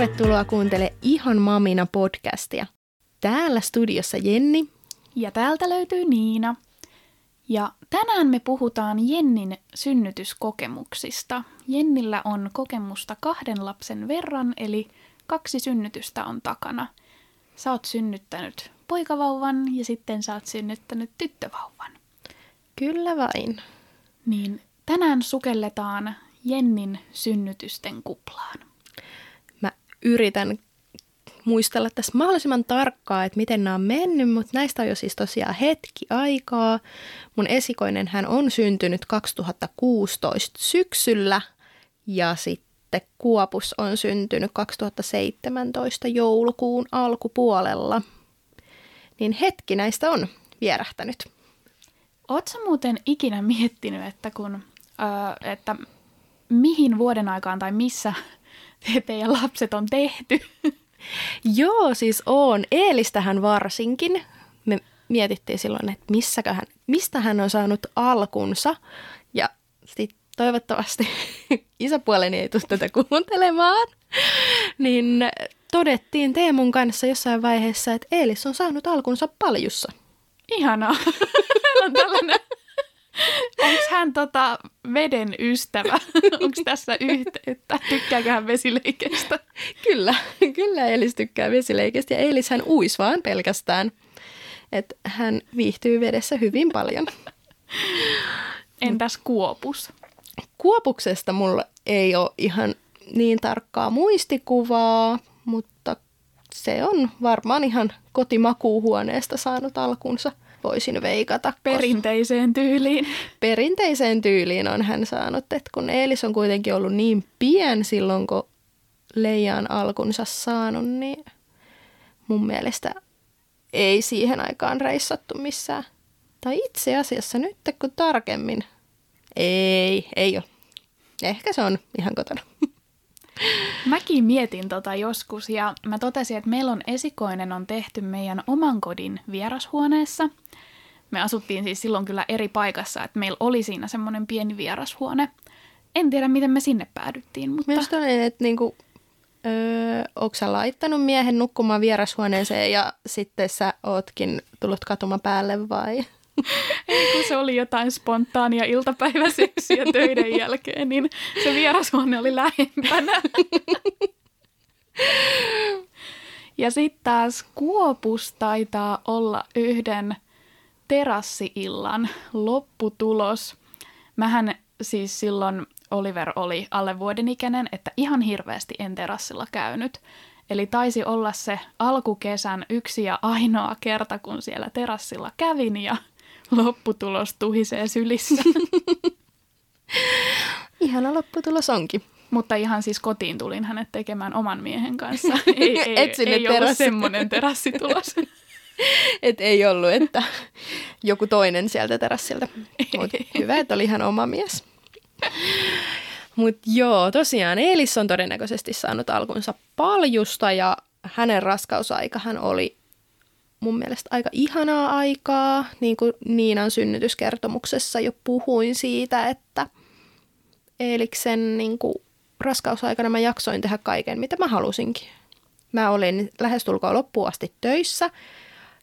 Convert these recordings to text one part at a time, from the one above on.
tervetuloa kuuntele Ihan Mamina podcastia. Täällä studiossa Jenni. Ja täältä löytyy Niina. Ja tänään me puhutaan Jennin synnytyskokemuksista. Jennillä on kokemusta kahden lapsen verran, eli kaksi synnytystä on takana. Sä oot synnyttänyt poikavauvan ja sitten sä oot synnyttänyt tyttövauvan. Kyllä vain. Niin tänään sukelletaan Jennin synnytysten kuplaan. Yritän muistella tässä mahdollisimman tarkkaa, että miten nämä on mennyt, mutta näistä on jo siis tosiaan hetki aikaa. Mun esikoinen hän on syntynyt 2016 syksyllä ja sitten Kuopus on syntynyt 2017 joulukuun alkupuolella. Niin hetki näistä on vierähtänyt. Oletko muuten ikinä miettinyt, että, kun, öö, että mihin vuoden aikaan tai missä teidän lapset on tehty? Joo, siis on. Eelistähän varsinkin. Me mietittiin silloin, että missäköhän, mistä hän on saanut alkunsa. Ja sit toivottavasti isäpuoleni ei tule tätä kuuntelemaan. Niin todettiin Teemun kanssa jossain vaiheessa, että Eelis on saanut alkunsa paljussa. Ihanaa. on tällainen Onko hän tota veden ystävä? Onko tässä yhteyttä? Tykkääkö hän vesileikestä? Kyllä, kyllä Elis tykkää vesileikestä ja Elis hän uis vaan pelkästään. Että hän viihtyy vedessä hyvin paljon. Entäs Kuopus? Kuopuksesta mulla ei ole ihan niin tarkkaa muistikuvaa, mutta se on varmaan ihan kotimakuuhuoneesta saanut alkunsa – voisin veikata. Perinteiseen tyyliin. Perinteiseen tyyliin on hän saanut, että kun Eelis on kuitenkin ollut niin pien silloin, kun Leijan alkunsa saanut, niin mun mielestä ei siihen aikaan reissattu missään. Tai itse asiassa nyt kun tarkemmin. Ei, ei ole. Ehkä se on ihan kotona. Mäkin mietin tota joskus ja mä totesin, että meillä on esikoinen on tehty meidän oman kodin vierashuoneessa. Me asuttiin siis silloin kyllä eri paikassa, että meillä oli siinä semmoinen pieni vierashuone. En tiedä, miten me sinne päädyttiin, mutta... Minusta on, että niinku, öö, onko sä laittanut miehen nukkumaan vierashuoneeseen ja sitten sä ootkin tullut katuma päälle vai? Ei, kun se oli jotain spontaania iltapäiväseksiä töiden jälkeen, niin se vierashuone oli lähempänä. Ja sitten taas Kuopus taitaa olla yhden terassiillan lopputulos. Mähän siis silloin Oliver oli alle vuoden ikäinen, että ihan hirveästi en terassilla käynyt. Eli taisi olla se alkukesän yksi ja ainoa kerta, kun siellä terassilla kävin ja lopputulos tuhisee sylissä. Ihana lopputulos onkin. Mutta ihan siis kotiin tulin hänet tekemään oman miehen kanssa. Ei, ei, Et sinne ei ollut semmoinen terassitulos. Et ei ollut, että joku toinen sieltä terassilta. Mut hyvä, että oli ihan oma mies. Mutta joo, tosiaan Eelis on todennäköisesti saanut alkunsa paljusta ja hänen raskausaikahan oli mun mielestä aika ihanaa aikaa. Niin kuin Niinan synnytyskertomuksessa jo puhuin siitä, että Eeliksen niin kuin raskausaikana mä jaksoin tehdä kaiken, mitä mä halusinkin. Mä olin lähestulkoon loppuun asti töissä.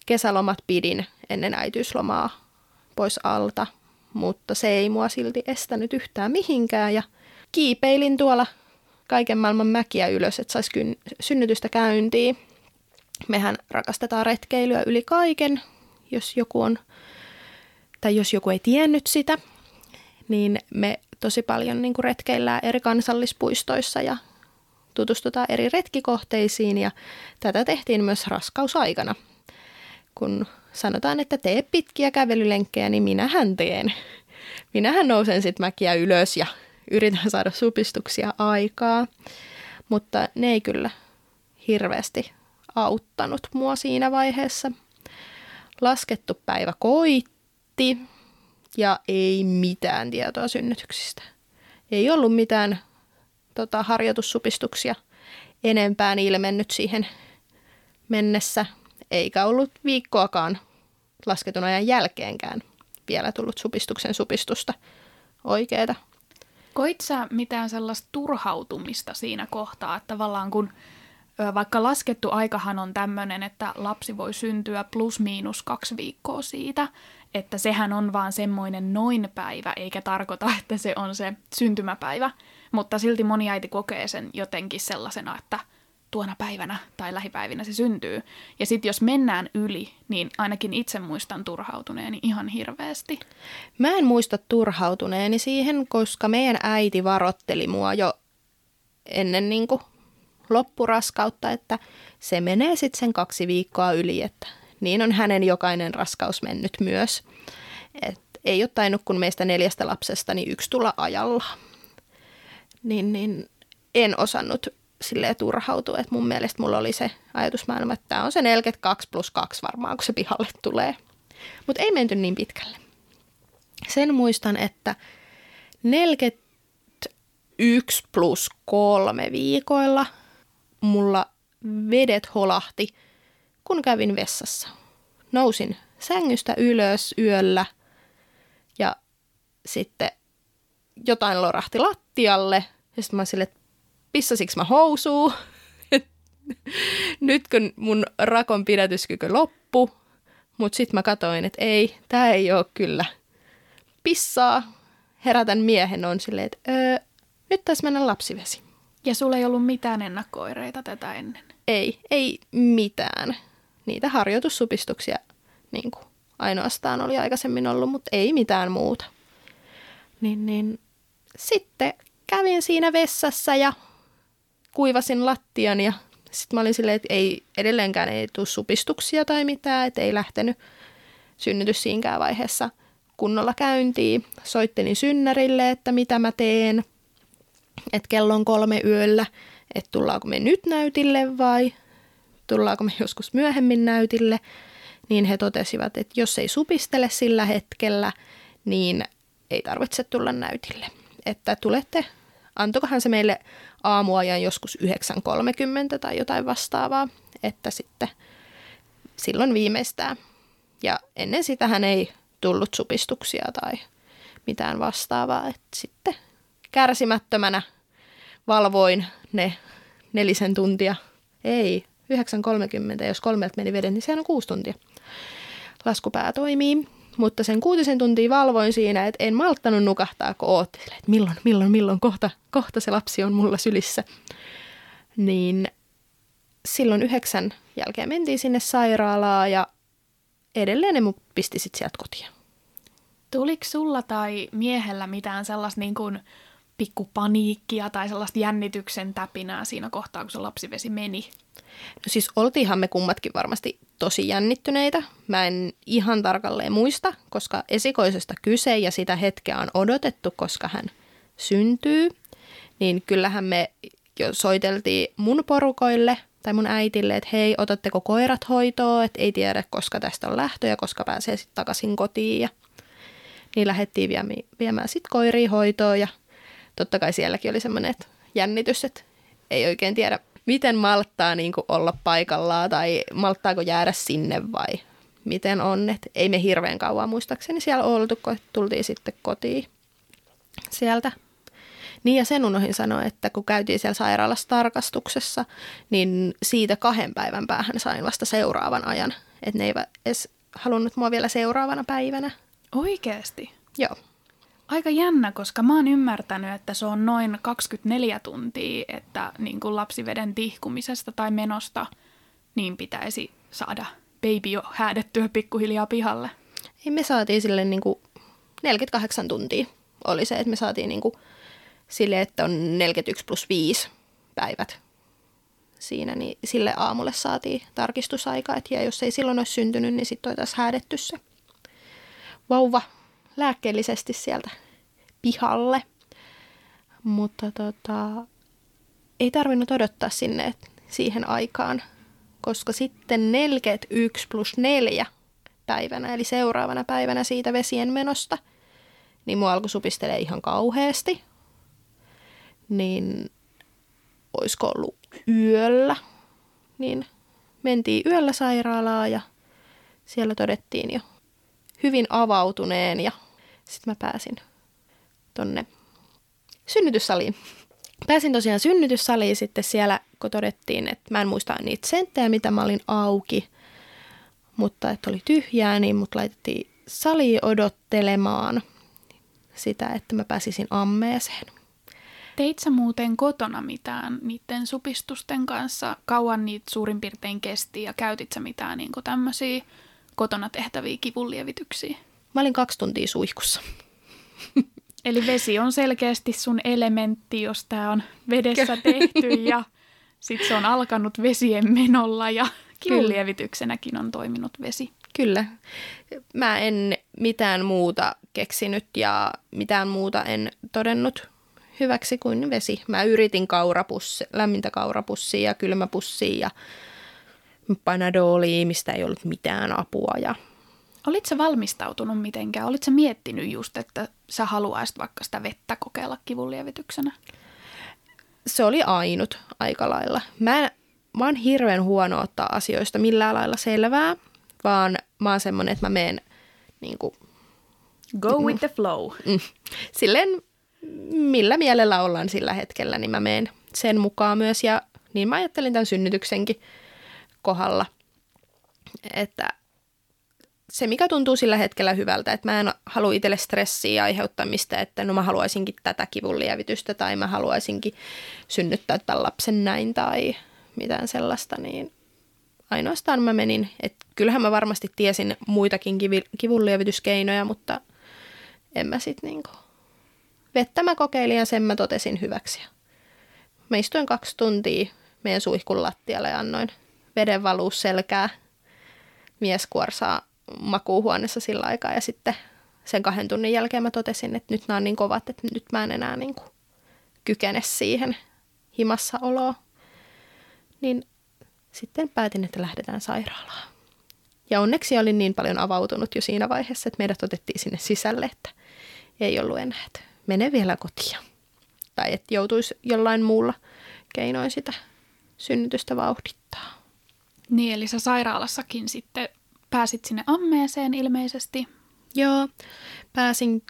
Kesälomat pidin ennen äitiyslomaa pois alta, mutta se ei mua silti estänyt yhtään mihinkään ja kiipeilin tuolla kaiken maailman mäkiä ylös, että saisi synnytystä käyntiin mehän rakastetaan retkeilyä yli kaiken, jos joku on, tai jos joku ei tiennyt sitä, niin me tosi paljon niin retkeillään eri kansallispuistoissa ja tutustutaan eri retkikohteisiin ja tätä tehtiin myös raskausaikana. Kun sanotaan, että tee pitkiä kävelylenkkejä, niin minähän teen. Minähän nousen sitten mäkiä ylös ja yritän saada supistuksia aikaa, mutta ne ei kyllä hirveästi auttanut mua siinä vaiheessa. Laskettu päivä koitti ja ei mitään tietoa synnytyksistä. Ei ollut mitään tota, harjoitussupistuksia enempään ilmennyt siihen mennessä, eikä ollut viikkoakaan lasketun ajan jälkeenkään vielä tullut supistuksen supistusta oikeeta. Koit sä mitään sellaista turhautumista siinä kohtaa, että tavallaan kun vaikka laskettu aikahan on tämmöinen, että lapsi voi syntyä plus miinus kaksi viikkoa siitä, että sehän on vaan semmoinen noin päivä, eikä tarkoita, että se on se syntymäpäivä. Mutta silti moni äiti kokee sen jotenkin sellaisena, että tuona päivänä tai lähipäivinä se syntyy. Ja sitten jos mennään yli, niin ainakin itse muistan turhautuneeni ihan hirveästi. Mä en muista turhautuneeni siihen, koska meidän äiti varotteli mua jo ennen niin kuin loppuraskautta, että se menee sitten sen kaksi viikkoa yli, että niin on hänen jokainen raskaus mennyt myös. Et ei ole tainnut kun meistä neljästä lapsesta niin yksi tulla ajalla. Niin, niin en osannut sille turhautua, että mun mielestä mulla oli se ajatusmaailma, että tämä on se 42 plus 2 varmaan, kun se pihalle tulee. Mutta ei menty niin pitkälle. Sen muistan, että 41 plus kolme viikoilla mulla vedet holahti, kun kävin vessassa. Nousin sängystä ylös yöllä ja sitten jotain lorahti lattialle. Ja sitten mä sille, pissasiks mä housuu? Nyt kun mun rakon pidätyskyky loppu, mutta sitten mä katoin, että ei, tämä ei ole kyllä pissaa. Herätän miehen on silleen, että öö, nyt taisi mennä lapsivesi. Ja sulla ei ollut mitään ennakkoireita tätä ennen? Ei, ei mitään. Niitä harjoitussupistuksia niin kuin ainoastaan oli aikaisemmin ollut, mutta ei mitään muuta. Niin, niin. Sitten kävin siinä vessassa ja kuivasin lattian ja sitten mä olin silleen, että ei, edelleenkään ei tule supistuksia tai mitään, että ei lähtenyt synnytys siinäkään vaiheessa kunnolla käyntiin. Soittelin synnärille, että mitä mä teen, että kello on kolme yöllä, että tullaanko me nyt näytille vai tullaanko me joskus myöhemmin näytille. Niin he totesivat, että jos ei supistele sillä hetkellä, niin ei tarvitse tulla näytille. Että tulette, antokohan se meille aamuajan joskus 9.30 tai jotain vastaavaa, että sitten silloin viimeistään. Ja ennen sitä hän ei tullut supistuksia tai mitään vastaavaa, että sitten kärsimättömänä valvoin ne nelisen tuntia. Ei, 9.30, jos kolmelta meni veden, niin sehän on kuusi tuntia. Laskupää toimii. Mutta sen kuutisen tuntia valvoin siinä, että en malttanut nukahtaa, kun ootti, että milloin, milloin, milloin, kohta, kohta se lapsi on mulla sylissä. Niin silloin yhdeksän jälkeen mentiin sinne sairaalaan ja edelleen ne mut pisti sit sieltä kotiin. Tuliko sulla tai miehellä mitään sellaista niin kuin pikku paniikkia tai sellaista jännityksen täpinää siinä kohtaa, kun se lapsivesi meni? No siis oltiinhan me kummatkin varmasti tosi jännittyneitä. Mä en ihan tarkalleen muista, koska esikoisesta kyse ja sitä hetkeä on odotettu, koska hän syntyy. Niin kyllähän me jo soiteltiin mun porukoille tai mun äitille, että hei, otatteko koirat hoitoon, että ei tiedä, koska tästä on lähtö ja koska pääsee sitten takaisin kotiin. Ja niin lähdettiin viemään sitten koiriin hoitoon ja totta kai sielläkin oli semmoinen jännitys, että ei oikein tiedä, miten malttaa niin kuin olla paikallaan tai malttaako jäädä sinne vai miten on. Et ei me hirveän kauan muistaakseni siellä oltu, kun tultiin sitten kotiin sieltä. Niin ja sen unohin sanoa, että kun käytiin siellä sairaalassa tarkastuksessa, niin siitä kahden päivän päähän sain vasta seuraavan ajan. Että ne eivät edes halunnut mua vielä seuraavana päivänä. Oikeasti? Joo. Aika jännä, koska mä oon ymmärtänyt, että se on noin 24 tuntia, että niin kuin lapsiveden tihkumisesta tai menosta niin pitäisi saada baby jo häädettyä pikkuhiljaa pihalle. Ei, me saatiin sille niin kuin 48 tuntia oli se, että me saatiin niin kuin sille, että on 41 plus 5 päivät siinä, niin sille aamulle saatiin tarkistusaika. Et ja jos ei silloin olisi syntynyt, niin sitten oltaisiin häädetty se vauva lääkkeellisesti sieltä pihalle. Mutta tota, ei tarvinnut odottaa sinne siihen aikaan, koska sitten 41 plus 4 päivänä, eli seuraavana päivänä siitä vesien menosta, niin mua alkoi supistelee ihan kauheasti. Niin olisiko ollut yöllä, niin mentiin yöllä sairaalaa ja siellä todettiin jo hyvin avautuneen ja sitten mä pääsin tonne synnytyssaliin. Pääsin tosiaan synnytyssaliin sitten siellä kun todettiin, että mä en muista niitä senttejä, mitä mä olin auki, mutta että oli tyhjää, niin mut laitettiin sali odottelemaan sitä, että mä pääsisin ammeeseen. Teit sä muuten kotona mitään niiden supistusten kanssa? Kauan niitä suurin piirtein kesti ja käytit sä mitään niin tämmöisiä kotona tehtäviä kivunlievityksiä? Mä olin kaksi tuntia suihkussa. Eli vesi on selkeästi sun elementti, jos tämä on vedessä tehty ja sitten se on alkanut vesien menolla ja kivunlievityksenäkin on toiminut vesi. Kyllä. Mä en mitään muuta keksinyt ja mitään muuta en todennut hyväksi kuin vesi. Mä yritin kaurapussi, lämmintä kaurapussia ja kylmäpussia ja panadolia, mistä ei ollut mitään apua. Ja... Olitko valmistautunut mitenkään? Olitko miettinyt just, että sä haluaisit vaikka sitä vettä kokeilla kivunlievityksenä? Se oli ainut aika lailla. Mä, en, mä oon hirveän huono ottaa asioista millään lailla selvää, vaan mä oon semmonen, että mä meen niin kuin, Go with the flow. Mm, silleen, millä mielellä ollaan sillä hetkellä, niin mä meen sen mukaan myös. Ja niin mä ajattelin tämän synnytyksenkin kohdalla, että se, mikä tuntuu sillä hetkellä hyvältä, että mä en halua itselle stressiä aiheuttamista, että no mä haluaisinkin tätä kivun lievitystä tai mä haluaisinkin synnyttää tämän lapsen näin tai mitään sellaista, niin ainoastaan mä menin, että kyllähän mä varmasti tiesin muitakin kivunlievityskeinoja, mutta en mä sit niinku. Vettä mä kokeilin ja sen mä totesin hyväksi. Mä istuin kaksi tuntia meidän suihkun lattialle ja annoin veden selkää mieskuorsaa makuuhuoneessa sillä aikaa ja sitten sen kahden tunnin jälkeen mä totesin, että nyt nämä on niin kovat, että nyt mä en enää niin kuin kykene siihen himassa oloa. Niin sitten päätin, että lähdetään sairaalaan. Ja onneksi olin niin paljon avautunut jo siinä vaiheessa, että meidät otettiin sinne sisälle, että ei ollut enää, että mene vielä kotiin. Tai että joutuisi jollain muulla keinoin sitä synnytystä vauhdittaa. Niin, eli sä sairaalassakin sitten pääsit sinne ammeeseen ilmeisesti. Joo, pääsin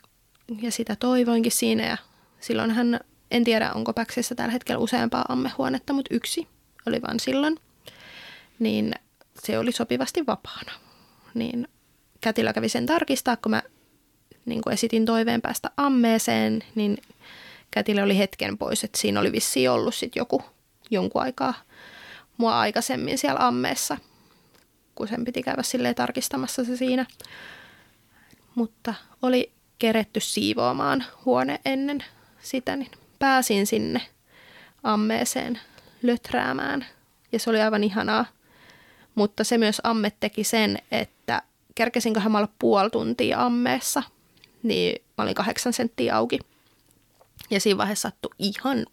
ja sitä toivoinkin siinä ja silloinhan, en tiedä onko Päksissä tällä hetkellä useampaa ammehuonetta, mutta yksi oli vain silloin. Niin se oli sopivasti vapaana. Niin kätilö kävi sen tarkistaa, kun mä niin kun esitin toiveen päästä ammeeseen, niin kätilö oli hetken pois, että siinä oli vissi ollut sit joku jonkun aikaa mua aikaisemmin siellä ammeessa, kun sen piti käydä silleen tarkistamassa se siinä. Mutta oli keretty siivoamaan huone ennen sitä, niin pääsin sinne ammeeseen löträämään. Ja se oli aivan ihanaa. Mutta se myös amme teki sen, että kerkesinköhän mä olla puoli tuntia ammeessa, niin mä olin kahdeksan senttiä auki. Ja siinä vaiheessa sattui ihan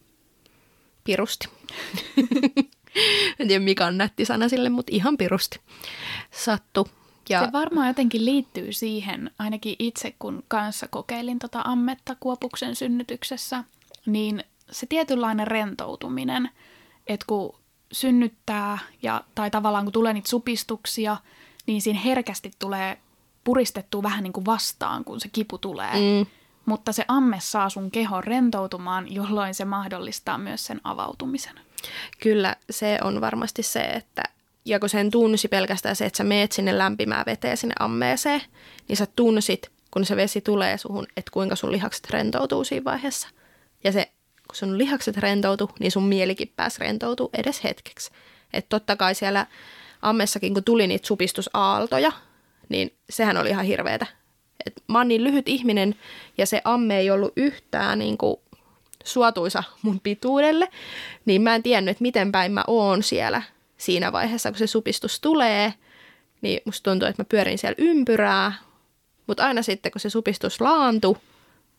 pirusti. en tiedä mikä on nätti sana sille, mutta ihan pirusti sattu. Ja... Se varmaan jotenkin liittyy siihen, ainakin itse kun kanssa kokeilin tota ammetta Kuopuksen synnytyksessä, niin se tietynlainen rentoutuminen, että kun synnyttää ja, tai tavallaan kun tulee niitä supistuksia, niin siinä herkästi tulee puristettua vähän niin kuin vastaan, kun se kipu tulee. Mm. Mutta se amme saa sun kehon rentoutumaan, jolloin se mahdollistaa myös sen avautumisen. Kyllä, se on varmasti se, että ja kun sen tunsi pelkästään se, että sä meet sinne lämpimään veteen sinne ammeeseen, niin sä tunsit, kun se vesi tulee suhun, että kuinka sun lihakset rentoutuu siinä vaiheessa. Ja se, kun sun lihakset rentoutuu, niin sun mielikin pääsi rentoutuu edes hetkeksi. Että totta kai siellä ammessakin, kun tuli niitä supistusaaltoja, niin sehän oli ihan hirveetä. Et mä oon niin lyhyt ihminen ja se amme ei ollut yhtään niin kuin suotuisa mun pituudelle, niin mä en tiennyt, että miten päin mä oon siellä siinä vaiheessa, kun se supistus tulee, niin musta tuntuu, että mä pyörin siellä ympyrää, mutta aina sitten, kun se supistus laantui,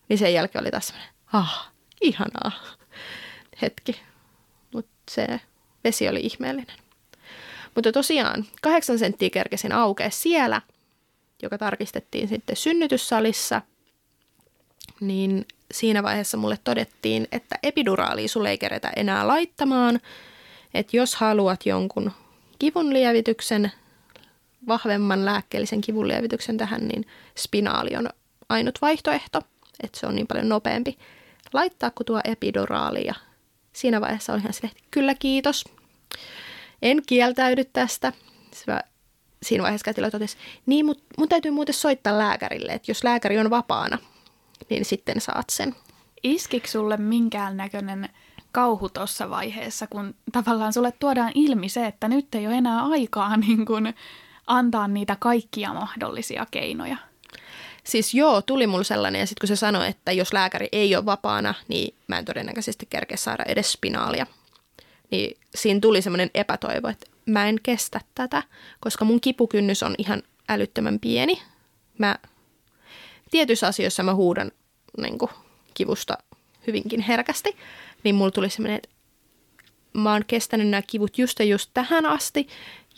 niin sen jälkeen oli taas semmoinen, ah, ihanaa hetki. Mutta se vesi oli ihmeellinen. Mutta tosiaan, kahdeksan senttiä kerkesin aukea siellä, joka tarkistettiin sitten synnytyssalissa, niin siinä vaiheessa mulle todettiin, että epiduraalia sulle ei keretä enää laittamaan, että jos haluat jonkun kivunlievityksen, vahvemman lääkkeellisen kivunlievityksen tähän, niin spinaali on ainut vaihtoehto, että se on niin paljon nopeampi laittaa kuin tuo epiduraali ja siinä vaiheessa oli ihan että kyllä kiitos. En kieltäydy tästä. Siinä vaiheessa kätilö totesi, niin mut, mun täytyy muuten soittaa lääkärille, että jos lääkäri on vapaana, niin sitten saat sen. Iskikö sulle minkään näköinen kauhu tuossa vaiheessa, kun tavallaan sulle tuodaan ilmi se, että nyt ei ole enää aikaa niin kun antaa niitä kaikkia mahdollisia keinoja? Siis joo, tuli mulle sellainen ja sitten kun se sanoi, että jos lääkäri ei ole vapaana, niin mä en todennäköisesti kerkeä saada edes spinaalia. Niin siinä tuli semmoinen epätoivo, että mä en kestä tätä, koska mun kipukynnys on ihan älyttömän pieni. Mä tietyissä asioissa mä huudan niin kuin, kivusta hyvinkin herkästi, niin mulla tuli semmoinen, että mä oon kestänyt nämä kivut just ja just tähän asti,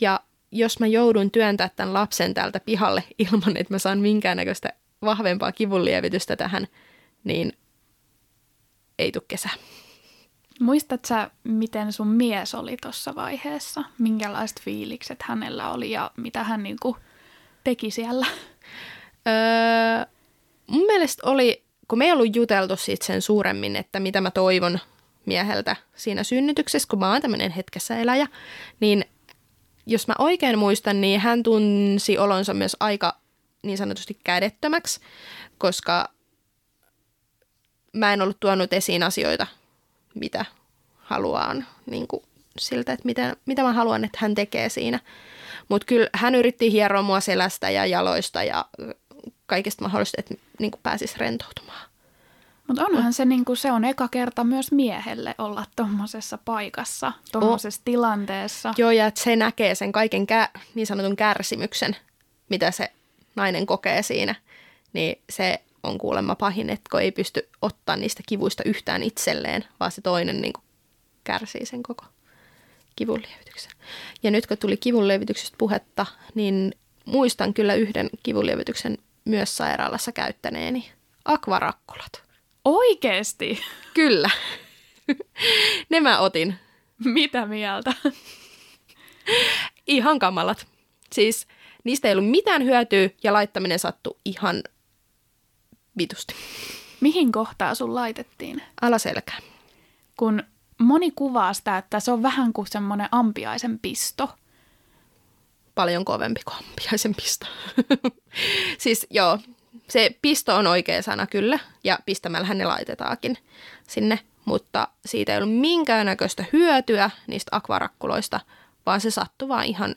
ja jos mä joudun työntää tämän lapsen täältä pihalle ilman, että mä saan minkäännäköistä vahvempaa kivunlievitystä tähän, niin ei tule kesä. Muistat sä, miten sun mies oli tuossa vaiheessa? Minkälaiset fiilikset hänellä oli ja mitä hän niinku teki siellä? Öö, mun mielestä oli, kun me ei ollut juteltu siitä sen suuremmin, että mitä mä toivon mieheltä siinä synnytyksessä, kun mä oon tämmöinen hetkessä eläjä, niin jos mä oikein muistan, niin hän tunsi olonsa myös aika niin sanotusti kädettömäksi, koska mä en ollut tuonut esiin asioita, mitä haluaan niin kuin siltä, että mitä, mitä mä haluan, että hän tekee siinä. Mutta kyllä hän yritti hieroa mua selästä ja jaloista ja kaikista mahdollista, että niin kuin pääsisi rentoutumaan. Mutta onhan se, niin kuin, se on eka kerta myös miehelle olla tuommoisessa paikassa, tuommoisessa tilanteessa. Joo, ja että se näkee sen kaiken kä- niin sanotun kärsimyksen, mitä se nainen kokee siinä. Niin se on kuulemma pahin, että kun ei pysty ottaa niistä kivuista yhtään itselleen, vaan se toinen niin kuin kärsii sen koko kivunlievityksen. Ja nyt kun tuli kivunlievityksestä puhetta, niin muistan kyllä yhden kivunlievityksen myös sairaalassa käyttäneeni. Akvarakkulat. Oikeesti? Kyllä. ne mä otin. Mitä mieltä? Ihan kamalat. Siis niistä ei ollut mitään hyötyä ja laittaminen sattui ihan vitusti. Mihin kohtaa sun laitettiin? Alaselkään. Kun moni kuvaa sitä, että se on vähän kuin semmoinen ampiaisen pisto. Paljon kovempi kuin ampiaisen pisto. siis joo, se pisto on oikea sana kyllä, ja pistämällähän ne laitetaakin sinne, mutta siitä ei ollut minkäännäköistä hyötyä niistä akvarakkuloista, vaan se sattui vaan ihan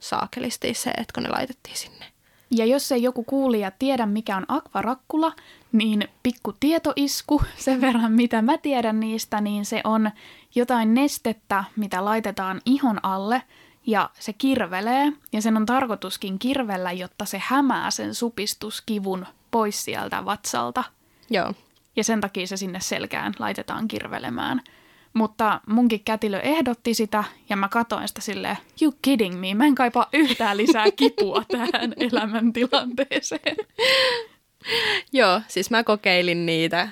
saakelisti se, että kun ne laitettiin sinne. Ja jos ei joku kuulija tiedä, mikä on akvarakkula, niin pikku tietoisku, sen verran mitä mä tiedän niistä, niin se on jotain nestettä, mitä laitetaan ihon alle ja se kirvelee. Ja sen on tarkoituskin kirvellä, jotta se hämää sen supistuskivun pois sieltä vatsalta. Joo. Ja sen takia se sinne selkään laitetaan kirvelemään. Mutta munkin kätilö ehdotti sitä ja mä katoin sitä silleen, you kidding me, mä en kaipaa yhtään lisää kipua tähän elämäntilanteeseen. Joo, siis mä kokeilin niitä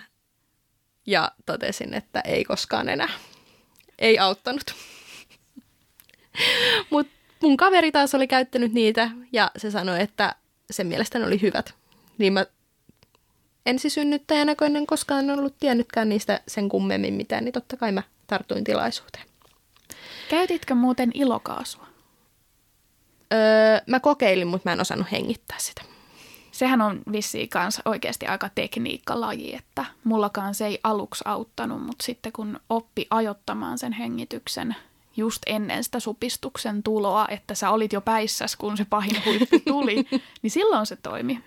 ja totesin, että ei koskaan enää. Ei auttanut. Mutta mun kaveri taas oli käyttänyt niitä ja se sanoi, että sen mielestä ne oli hyvät. Niin mä ensisynnyttäjänä, kun en koskaan ollut tiennytkään niistä sen kummemmin mitään, niin totta kai mä tartuin tilaisuuteen. Käytitkö muuten ilokaasua? Öö, mä kokeilin, mutta mä en osannut hengittää sitä. Sehän on vissiin kanssa oikeasti aika tekniikkalaji, että mullakaan se ei aluksi auttanut, mutta sitten kun oppi ajottamaan sen hengityksen just ennen sitä supistuksen tuloa, että sä olit jo päissäs, kun se pahin huippu tuli, niin silloin se toimi.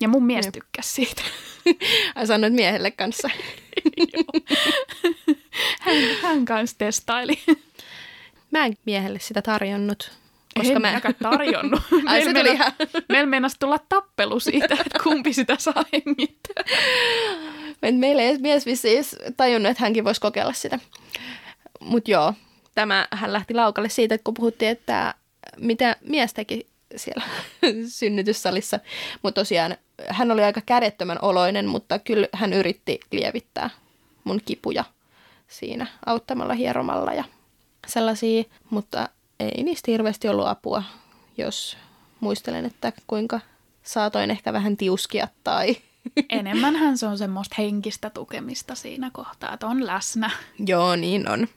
Ja mun mies tykkäsi siitä. Ai sanoit miehelle kanssa. hän, hän kanssa testaili. Mä en miehelle sitä tarjonnut. Koska en mä... tarjonnut. Ai se tuli ihan... Meillä meinasi tulla tappelu siitä, että kumpi sitä saa hengittää. Meillä ei mies vissiin tajunnut, että hänkin voisi kokeilla sitä. Mutta joo, tämä hän lähti laukalle siitä, kun puhuttiin, että mitä mies teki siellä synnytyssalissa. Mutta tosiaan hän oli aika kädettömän oloinen, mutta kyllä hän yritti lievittää mun kipuja siinä auttamalla hieromalla ja sellaisia, mutta ei niistä hirveästi ollut apua, jos muistelen, että kuinka saatoin ehkä vähän tiuskia tai Enemmänhän se on semmoista henkistä tukemista siinä kohtaa, että on läsnä. Joo, niin on.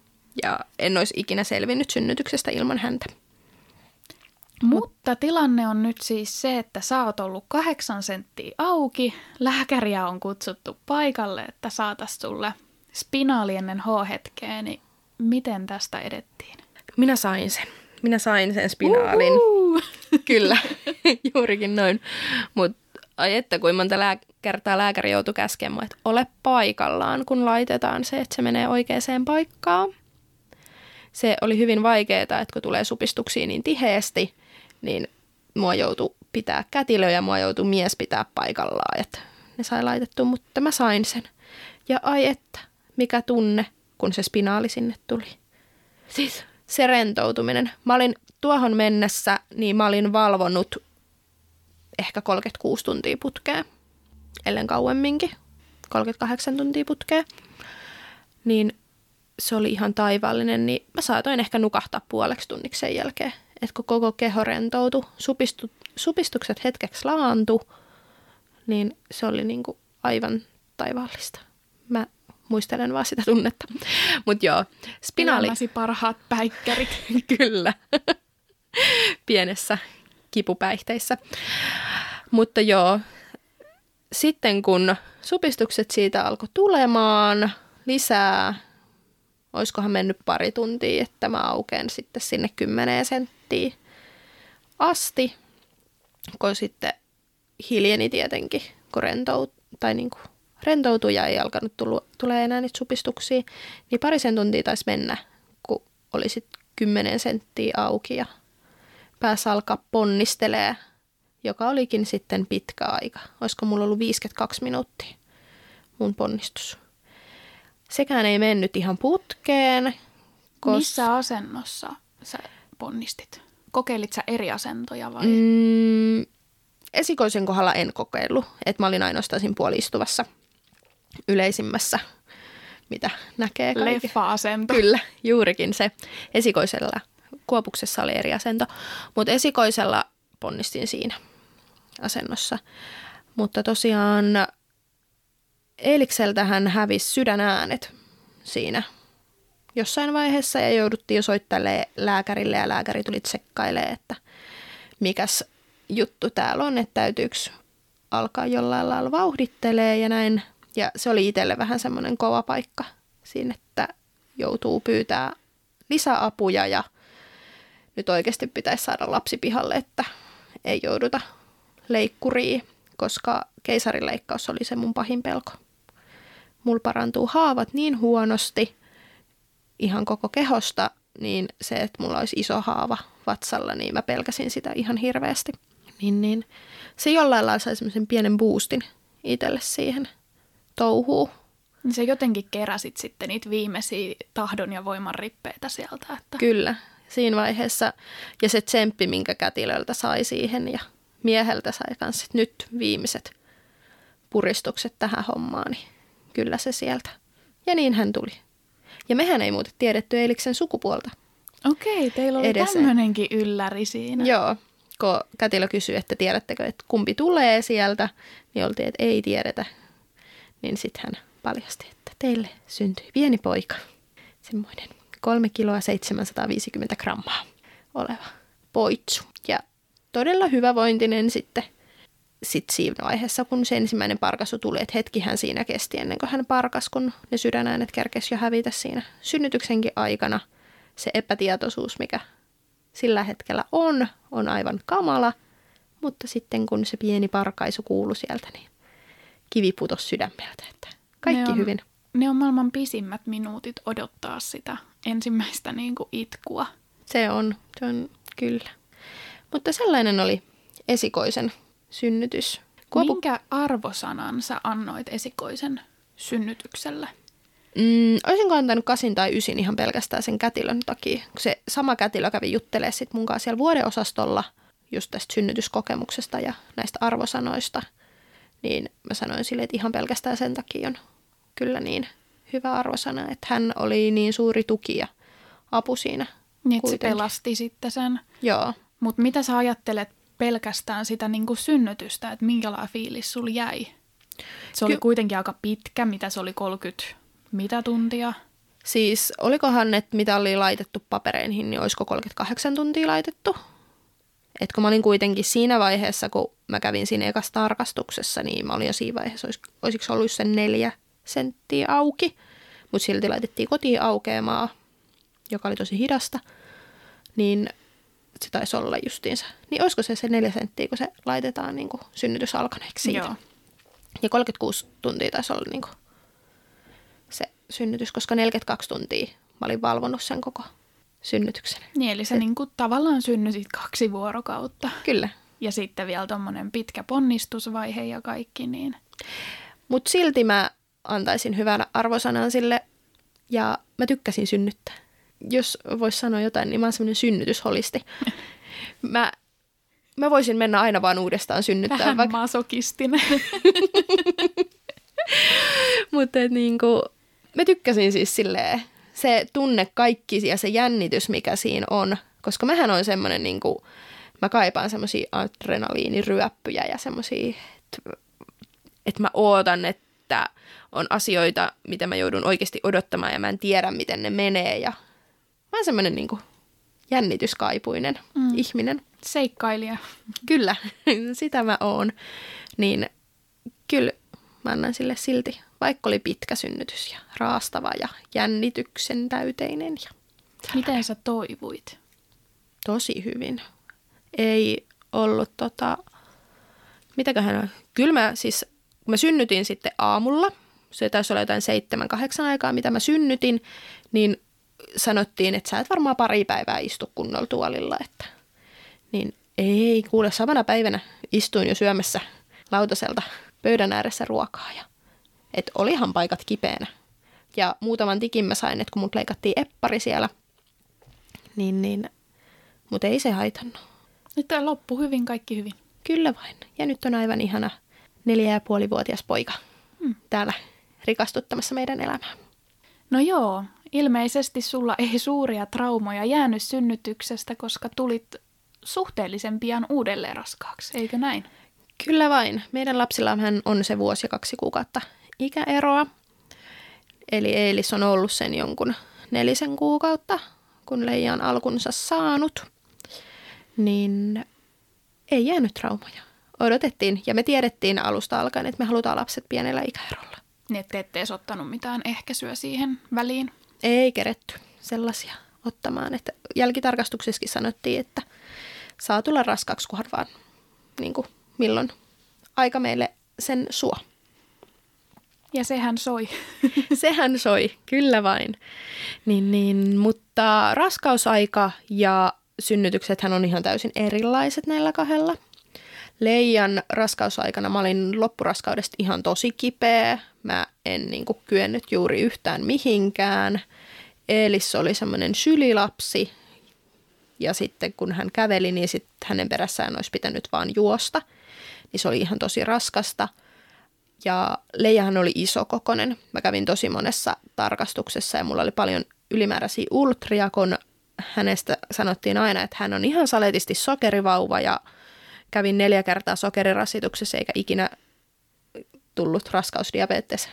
Ja en olisi ikinä selvinnyt synnytyksestä ilman häntä. Mutta tilanne on nyt siis se, että sä oot ollut kahdeksan senttiä auki. Lääkäriä on kutsuttu paikalle, että saatas sulle spinaali ennen H-hetkeä, niin miten tästä edettiin? Minä sain sen. Minä sain sen spinaalin. Uhu! Kyllä, juurikin noin. Mutta ai että kuinka monta lää- kertaa lääkäri joutui käskemään, että ole paikallaan, kun laitetaan se, että se menee oikeaan paikkaan. Se oli hyvin vaikeaa, että kun tulee supistuksia niin tiheesti, niin mua joutuu pitää kätilö ja mua joutuu mies pitää paikallaan, että ne sai laitettu, mutta mä sain sen. Ja ai että, mikä tunne, kun se spinaali sinne tuli. Siis se rentoutuminen. Mä olin tuohon mennessä, niin mä olin valvonut ehkä 36 tuntia putkea, ellen kauemminkin, 38 tuntia putkea. Niin se oli ihan taivaallinen, niin mä saatoin ehkä nukahtaa puoleksi tunniksi sen jälkeen. Että kun koko keho rentoutui, supistu, supistukset hetkeksi laantu, niin se oli niinku aivan taivaallista. Mä muistelen vaan sitä tunnetta. Mutta joo, spinaali. Elämäsi parhaat päikkärit. Kyllä. Pienessä kipupäihteissä. Mutta joo, sitten kun supistukset siitä alkoi tulemaan lisää, olisikohan mennyt pari tuntia, että mä aukean sitten sinne 10 senttiä asti, kun sitten hiljeni tietenkin, kun rentout, tai niin kuin rentoutui ja ei alkanut tullu, tulee enää niitä supistuksia, niin parisen tuntia taisi mennä, kun oli sitten 10 senttiä auki ja pääsi alkaa ponnistelee, joka olikin sitten pitkä aika. Olisiko mulla ollut 52 minuuttia mun ponnistus. Sekään ei mennyt ihan putkeen. Kos... Missä asennossa sä ponnistit? Kokeilit sä eri asentoja vai? Mm, esikoisen kohdalla en kokeillut, että mä olin ainoastaan siinä puoliistuvassa yleisimmässä, mitä näkee kaikki. Leffa-asento. Kyllä, juurikin se. Esikoisella kuopuksessa oli eri asento, mutta esikoisella ponnistin siinä asennossa. Mutta tosiaan Eelikseltähän hävisi sydänäänet siinä jossain vaiheessa ja jouduttiin jo soittelemaan lääkärille ja lääkäri tuli tsekkailemaan, että mikäs juttu täällä on, että täytyykö alkaa jollain lailla vauhdittelee ja näin. Ja se oli itselle vähän semmoinen kova paikka siinä, että joutuu pyytää lisäapuja ja nyt oikeasti pitäisi saada lapsi pihalle, että ei jouduta leikkuriin, koska keisarileikkaus oli se mun pahin pelko. Mulla parantuu haavat niin huonosti ihan koko kehosta, niin se, että mulla olisi iso haava vatsalla, niin mä pelkäsin sitä ihan hirveästi. Niin, niin se jollain lailla sai semmoisen pienen boostin itselle siihen touhuun. Niin sä jotenkin keräsit sitten niitä viimeisiä tahdon ja voiman rippeitä sieltä. Että... Kyllä, siinä vaiheessa. Ja se tsemppi, minkä kätilöltä sai siihen ja mieheltä sai kanssa nyt viimeiset puristukset tähän hommaan, niin kyllä se sieltä. Ja niin hän tuli. Ja mehän ei muuten tiedetty Eiliksen sukupuolta. Okei, teillä oli Edesen. tämmöinenkin ylläri siinä. Joo, kun kätilö kysyi, että tiedättekö, että kumpi tulee sieltä, niin oltiin, että ei tiedetä. Niin sitten hän paljasti, että teille syntyi pieni poika. Semmoinen 3 kiloa 750 grammaa oleva poitsu. Ja todella hyvävointinen sitten sit siinä vaiheessa, kun se ensimmäinen parkasu tuli, että hetkihän siinä kesti ennen kuin hän parkas, kun ne sydänäänet kerkesi jo hävitä siinä synnytyksenkin aikana. Se epätietoisuus, mikä sillä hetkellä on, on aivan kamala, mutta sitten kun se pieni parkaisu kuului sieltä, niin kivi putosi sydämeltä, että kaikki ne on, hyvin. Ne on maailman pisimmät minuutit odottaa sitä ensimmäistä niin kuin itkua. Se on, se on kyllä. Mutta sellainen oli esikoisen synnytys. Kuopu... Minkä arvosanan sä annoit esikoisen synnytykselle? Mm, olisinko antanut kasin tai ysin ihan pelkästään sen kätilön takia. Kun se sama kätilö kävi juttelemaan sit mun kanssa siellä vuodeosastolla just tästä synnytyskokemuksesta ja näistä arvosanoista, niin mä sanoin sille, että ihan pelkästään sen takia on kyllä niin hyvä arvosana, että hän oli niin suuri tuki ja apu siinä. Niin, se pelasti sitten sen. Joo. Mutta mitä sä ajattelet pelkästään sitä niin kuin synnytystä, että minkälainen fiilis sulla jäi? Se oli Ky- kuitenkin aika pitkä, mitä se oli 30 mitä tuntia? Siis olikohan, että mitä oli laitettu papereihin, niin olisiko 38 tuntia laitettu? Et kun mä olin kuitenkin siinä vaiheessa, kun mä kävin siinä ekassa tarkastuksessa, niin mä olin jo siinä vaiheessa, olis, olisiko ollut sen neljä senttiä auki. Mutta silti laitettiin kotiin aukeamaa, joka oli tosi hidasta. Niin se taisi olla justiinsa. Niin olisiko se se neljä senttiä, kun se laitetaan niin kuin synnytys alkaneeksi siitä. Joo. Ja 36 tuntia taisi olla niin kuin se synnytys, koska 42 tuntia mä olin valvonut sen koko synnytyksen. Niin, eli sä niin kuin tavallaan synnytit kaksi vuorokautta. Kyllä. Ja sitten vielä tommonen pitkä ponnistusvaihe ja kaikki, niin Mutta silti mä antaisin hyvän arvosanan sille ja mä tykkäsin synnyttää. Jos vois sanoa jotain, niin mä oon semmoinen synnytysholisti. Mä, mä voisin mennä aina vaan uudestaan synnyttää. vähän Vaikka, masokistinen. mutta niinku, mä tykkäsin siis silleen, se tunne kaikki ja se jännitys, mikä siinä on. Koska mähän on semmoinen, niinku, mä kaipaan semmoisia adrenaliiniryöppyjä ja semmoisia, että et mä ootan, että on asioita, mitä mä joudun oikeasti odottamaan ja mä en tiedä, miten ne menee. Ja mä oon semmoinen niinku jännityskaipuinen mm. ihminen. Seikkailija. Kyllä, sitä mä oon. Niin kyllä mä annan sille silti, vaikka oli pitkä synnytys ja raastava ja jännityksen täyteinen ja Miten sä toivuit? tosi hyvin. Ei ollut tota, mitäköhän, kyllä mä siis, kun mä synnytin sitten aamulla, se taisi olla jotain seitsemän, kahdeksan aikaa, mitä mä synnytin, niin sanottiin, että sä et varmaan pari päivää istu kunnolla tuolilla, että niin ei, kuule samana päivänä istuin jo syömässä lautaselta pöydän ääressä ruokaa ja et olihan paikat kipeänä. Ja muutaman tikin mä sain, että kun mut leikattiin eppari siellä, niin, niin mutta ei se haitannut. Nyt tää loppu hyvin, kaikki hyvin. Kyllä vain. Ja nyt on aivan ihana neljä ja puolivuotias poika Hmm. täällä rikastuttamassa meidän elämää. No joo, ilmeisesti sulla ei suuria traumoja jäänyt synnytyksestä, koska tulit suhteellisen pian uudelleen raskaaksi, eikö näin? Kyllä vain. Meidän lapsillahan on se vuosi ja kaksi kuukautta ikäeroa. Eli Eilis on ollut sen jonkun nelisen kuukautta, kun Leija on alkunsa saanut. Niin ei jäänyt traumoja. Odotettiin ja me tiedettiin alusta alkaen, että me halutaan lapset pienellä ikäerolla. Niin, että ette edes ottanut mitään ehkäisyä siihen väliin. Ei keretty sellaisia ottamaan. Että jälkitarkastuksessakin sanottiin, että saa tulla raskaaksi, kunhan vaan niin kuin, milloin aika meille sen suo. Ja sehän soi. Sehän soi, kyllä vain. Niin, niin, mutta raskausaika ja synnytyksethän on ihan täysin erilaiset näillä kahdella. Leijan raskausaikana mä olin loppuraskaudesta ihan tosi kipeä. Mä en niin kuin, kyennyt juuri yhtään mihinkään. Eelis oli semmoinen sylilapsi. Ja sitten kun hän käveli, niin sitten hänen perässään olisi pitänyt vaan juosta. Niin se oli ihan tosi raskasta. Ja Leijahan oli isokokonen. Mä kävin tosi monessa tarkastuksessa ja mulla oli paljon ylimääräisiä ultria, kun hänestä sanottiin aina, että hän on ihan saletisti sokerivauva ja kävin neljä kertaa sokerirasituksessa eikä ikinä tullut raskausdiabetes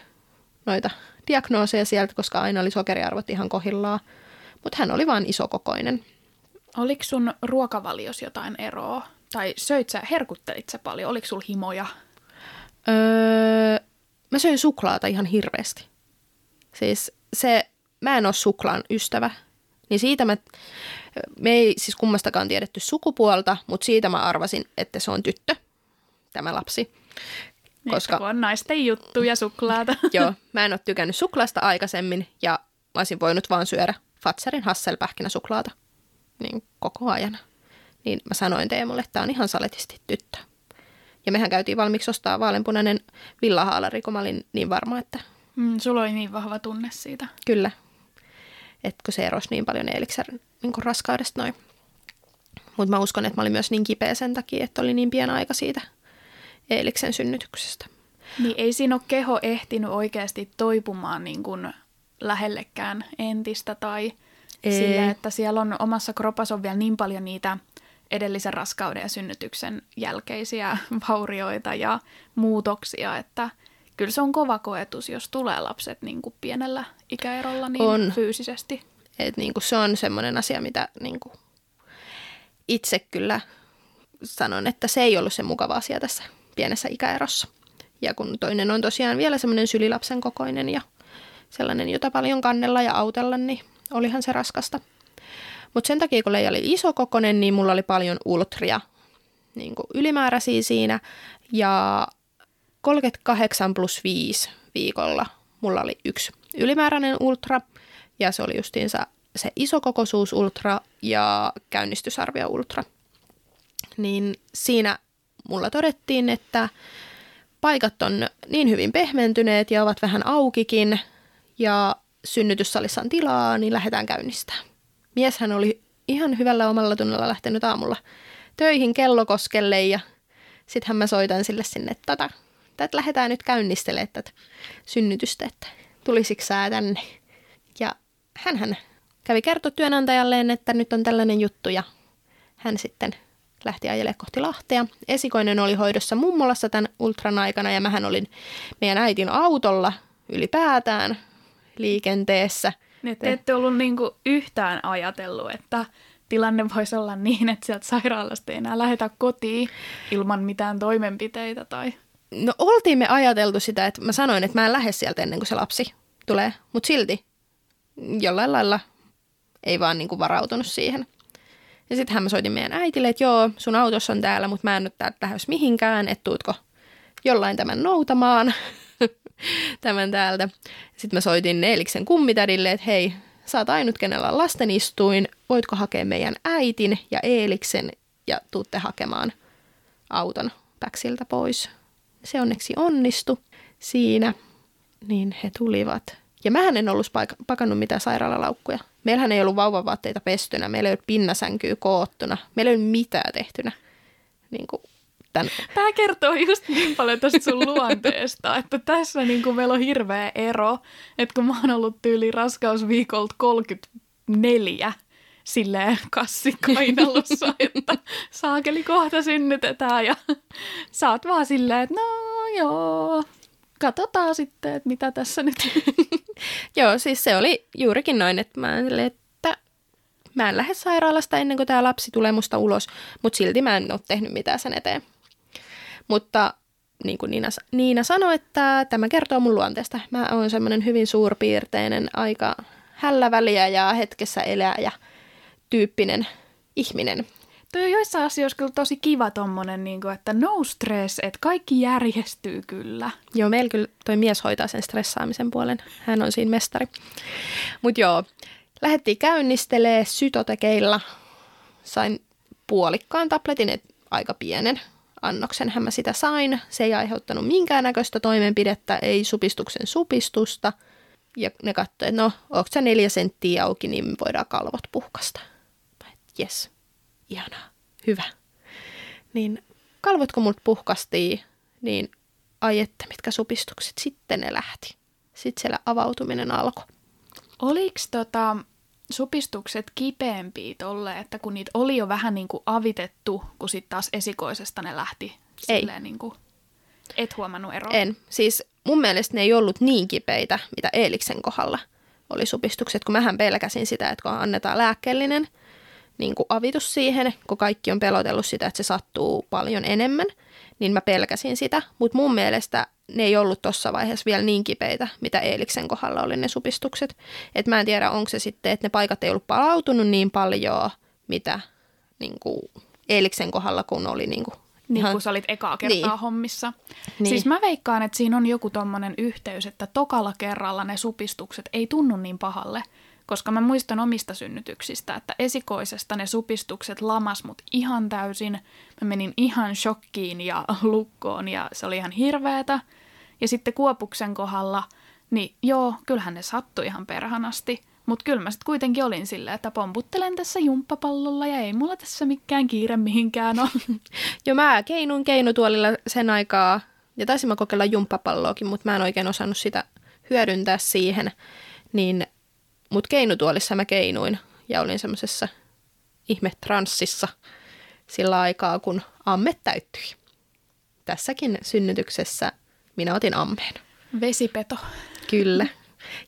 noita diagnooseja sieltä, koska aina oli sokeriarvot ihan kohillaan. Mutta hän oli vain isokokoinen. Oliko sun ruokavalios jotain eroa? Tai söit sä, herkuttelit sä paljon? Oliko sulla himoja? Öö, mä söin suklaata ihan hirveästi. Siis se, mä en ole suklaan ystävä. Niin siitä mä, me ei siis kummastakaan tiedetty sukupuolta, mutta siitä mä arvasin, että se on tyttö, tämä lapsi. Niin, Koska... kun on naisten juttuja suklaata. Joo, mä en ole tykännyt suklaasta aikaisemmin ja mä olisin voinut vaan syödä Fatserin hasselpähkinä suklaata niin koko ajan. Niin mä sanoin Teemulle, että tämä on ihan saletisti tyttö. Ja mehän käytiin valmiiksi ostaa vaaleanpunainen villahaalari, kun mä olin niin varma, että Mm, sulla oli niin vahva tunne siitä. kyllä. Että kun se erosi niin paljon Eeliksen niin raskaudesta noin. Mutta mä uskon, että mä olin myös niin kipeä sen takia, että oli niin pian aika siitä Eeliksen synnytyksestä. Niin ei siinä ole keho ehtinyt oikeasti toipumaan niin kuin lähellekään entistä tai Ei. sillä, että siellä on omassa kropassa on vielä niin paljon niitä edellisen raskauden ja synnytyksen jälkeisiä vaurioita ja muutoksia, että kyllä se on kova koetus, jos tulee lapset niin kuin pienellä ikäerolla niin On. fyysisesti. Et niin kuin se on semmoinen asia, mitä niin kuin itse kyllä sanon, että se ei ollut se mukava asia tässä pienessä ikäerossa. Ja kun toinen on tosiaan vielä semmoinen sylilapsen kokoinen ja sellainen, jota paljon kannella ja autella, niin olihan se raskasta. Mutta sen takia, kun Leija oli isokokoinen, niin mulla oli paljon ultria niin kuin ylimääräisiä siinä. Ja 38 plus 5 viikolla mulla oli yksi ylimääräinen ultra. Ja se oli justiinsa se isokokoisuus ultra ja käynnistysarvio ultra. Niin siinä mulla todettiin, että paikat on niin hyvin pehmentyneet ja ovat vähän aukikin ja synnytyssalissa on tilaa, niin lähdetään käynnistää. Mieshän oli ihan hyvällä omalla tunnella lähtenyt aamulla töihin kellokoskelle ja sittenhän mä soitan sille sinne, että, tota, että lähdetään nyt käynnistelemään tätä synnytystä, että tulisiko sä tänne. Ja hän kävi kertoa työnantajalleen, että nyt on tällainen juttu ja hän sitten lähti ajelemaan kohti Lahtea. Esikoinen oli hoidossa mummolassa tämän ultran aikana ja mähän olin meidän äitin autolla ylipäätään liikenteessä. Niin, te ette ollut niinku yhtään ajatellut, että tilanne voisi olla niin, että sieltä sairaalasta ei enää lähetä kotiin ilman mitään toimenpiteitä tai... No oltiin me ajateltu sitä, että mä sanoin, että mä en lähde sieltä ennen kuin se lapsi tulee, mutta silti jollain lailla ei vaan niin kuin varautunut siihen. Ja sitten mä soitin meidän äitille, että joo, sun autossa on täällä, mutta mä en nyt täältä lähes mihinkään, että tuutko jollain tämän noutamaan tämän täältä. Sitten mä soitin Neeliksen kummitädille, että hei, sä oot ainut, kenellä on lastenistuin, voitko hakea meidän äitin ja Eeliksen ja tuutte hakemaan auton Päksiltä pois. Se onneksi onnistui siinä, niin he tulivat. Ja mähän en ollut paik- pakannut mitään sairaalalaukkuja. Meillähän ei ollut vauvavaatteita pestynä, meillä ei ollut pinnasänkyä koottuna, meillä ei ollut mitään tehtynä. Niin kuin tämän. Tämä kertoo just niin paljon tästä sun luonteesta, että tässä niin kuin meillä on hirveä ero, että kun mä oon ollut tyyli raskausviikolta 34, silleen kassi kainalossa, että saakeli kohta synnytetään ja sä oot vaan silleen, että no joo, katsotaan sitten, että mitä tässä nyt. joo, siis se oli juurikin noin, että mä että mä en lähde sairaalasta ennen kuin tämä lapsi tulee musta ulos, mutta silti mä en ole tehnyt mitään sen eteen. Mutta niin kuin Niina, Niina sanoi, että tämä kertoo mun luonteesta. Mä oon semmoinen hyvin suurpiirteinen, aika hälläväliä ja hetkessä elää ja tyyppinen ihminen. Tuo on joissain asioissa kyllä tosi kiva tommonen, niin kuin, että no stress, että kaikki järjestyy kyllä. Joo, meillä kyllä toi mies hoitaa sen stressaamisen puolen. Hän on siinä mestari. Mutta joo, lähdettiin käynnistelee sytotekeilla. Sain puolikkaan tabletin, et aika pienen annoksen mä sitä sain. Se ei aiheuttanut minkäännäköistä toimenpidettä, ei supistuksen supistusta. Ja ne katsoivat, että no, onko se neljä senttiä auki, niin voidaan kalvot puhkasta. Yes, ihanaa, hyvä. Niin kalvot kun multa puhkastiin, niin ai että mitkä supistukset, sitten ne lähti. Sitten siellä avautuminen alkoi. Oliko tota, supistukset kipeämpiä tolle, että kun niitä oli jo vähän niin kuin avitettu, kun sitten taas esikoisesta ne lähti ei. niin kuin, et huomannut eroa? En. Siis mun mielestä ne ei ollut niin kipeitä, mitä Eeliksen kohdalla oli supistukset, kun mähän pelkäsin sitä, että kun annetaan lääkkeellinen niin kuin avitus siihen, kun kaikki on pelotellut sitä, että se sattuu paljon enemmän, niin mä pelkäsin sitä. Mutta mun mielestä ne ei ollut tuossa vaiheessa vielä niin kipeitä, mitä Eeliksen kohdalla oli ne supistukset. Et mä en tiedä, onko se sitten, että ne paikat ei ollut palautunut niin paljon, mitä niin kuin Eeliksen kohdalla, kun oli niin kuin niin kun sä olit ekaa kertaa niin. hommissa. Niin. Siis mä veikkaan, että siinä on joku tommonen yhteys, että tokalla kerralla ne supistukset ei tunnu niin pahalle. Koska mä muistan omista synnytyksistä, että esikoisesta ne supistukset lamas mut ihan täysin. Mä menin ihan shokkiin ja lukkoon ja se oli ihan hirveetä. Ja sitten Kuopuksen kohdalla, niin joo, kyllähän ne sattui ihan perhanasti. Mutta kyllä mä sitten kuitenkin olin silleen, että pomputtelen tässä jumppapallolla ja ei mulla tässä mikään kiire mihinkään ole. Joo, mä keinun keinutuolilla sen aikaa ja taisin mä kokeilla jumppapalloakin, mutta mä en oikein osannut sitä hyödyntää siihen. Niin, mutta keinutuolissa mä keinuin ja olin semmoisessa ihme transsissa sillä aikaa, kun amme täyttyi. Tässäkin synnytyksessä minä otin ammeen. Vesipeto. Kyllä.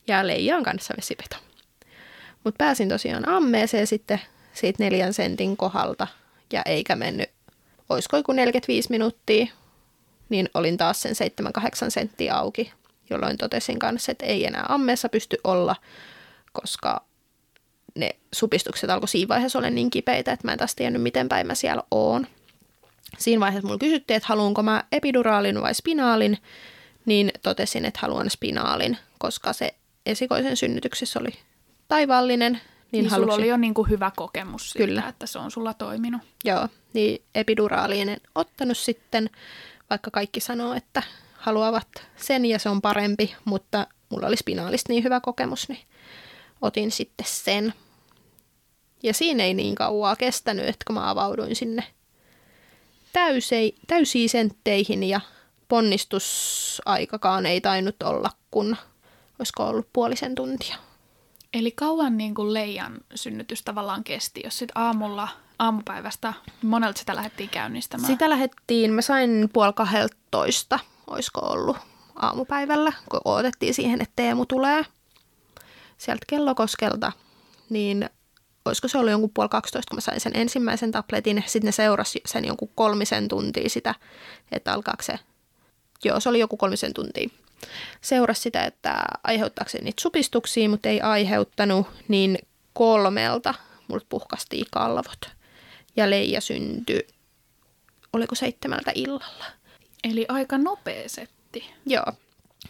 Ja Leija on kanssa vesipeto. Mutta pääsin tosiaan ammeeseen sitten siitä neljän sentin kohdalta ja eikä mennyt, olisiko joku 45 minuuttia, niin olin taas sen 7-8 senttiä auki, jolloin totesin kanssa, että ei enää ammeessa pysty olla, koska ne supistukset alkoi siinä vaiheessa olla niin kipeitä, että mä en taas tiennyt, miten päin mä siellä oon. Siinä vaiheessa mulla kysyttiin, että haluanko mä epiduraalin vai spinaalin, niin totesin, että haluan spinaalin, koska se esikoisen synnytyksessä oli taivallinen. Niin, Niin halusin, sulla oli jo niinku hyvä kokemus siitä, Kyllä. että se on sulla toiminut. Joo, niin epiduraaliin en ottanut sitten, vaikka kaikki sanoo, että haluavat sen ja se on parempi, mutta mulla oli spinaalista niin hyvä kokemus, niin otin sitten sen. Ja siinä ei niin kauaa kestänyt, että kun mä avauduin sinne täysei, täysiin sentteihin ja ponnistusaikakaan ei tainnut olla, kun olisiko ollut puolisen tuntia. Eli kauan niin kuin leijan synnytys tavallaan kesti, jos sitten aamulla, aamupäivästä, monelta sitä lähdettiin käynnistämään. Sitä lähdettiin, mä sain puoli kahdeltoista, olisiko ollut aamupäivällä, kun odotettiin siihen, että Teemu tulee sieltä kellokoskelta, niin olisiko se ollut jonkun puoli 12, kun mä sain sen ensimmäisen tabletin. Sitten ne seurasi sen jonkun kolmisen tuntia sitä, että alkaako se, joo se oli joku kolmisen tuntia. Seurasi sitä, että aiheuttaako se niitä supistuksia, mutta ei aiheuttanut, niin kolmelta multa puhkastiin kalvot. Ja Leija syntyi, oliko seitsemältä illalla. Eli aika nopea setti. Joo.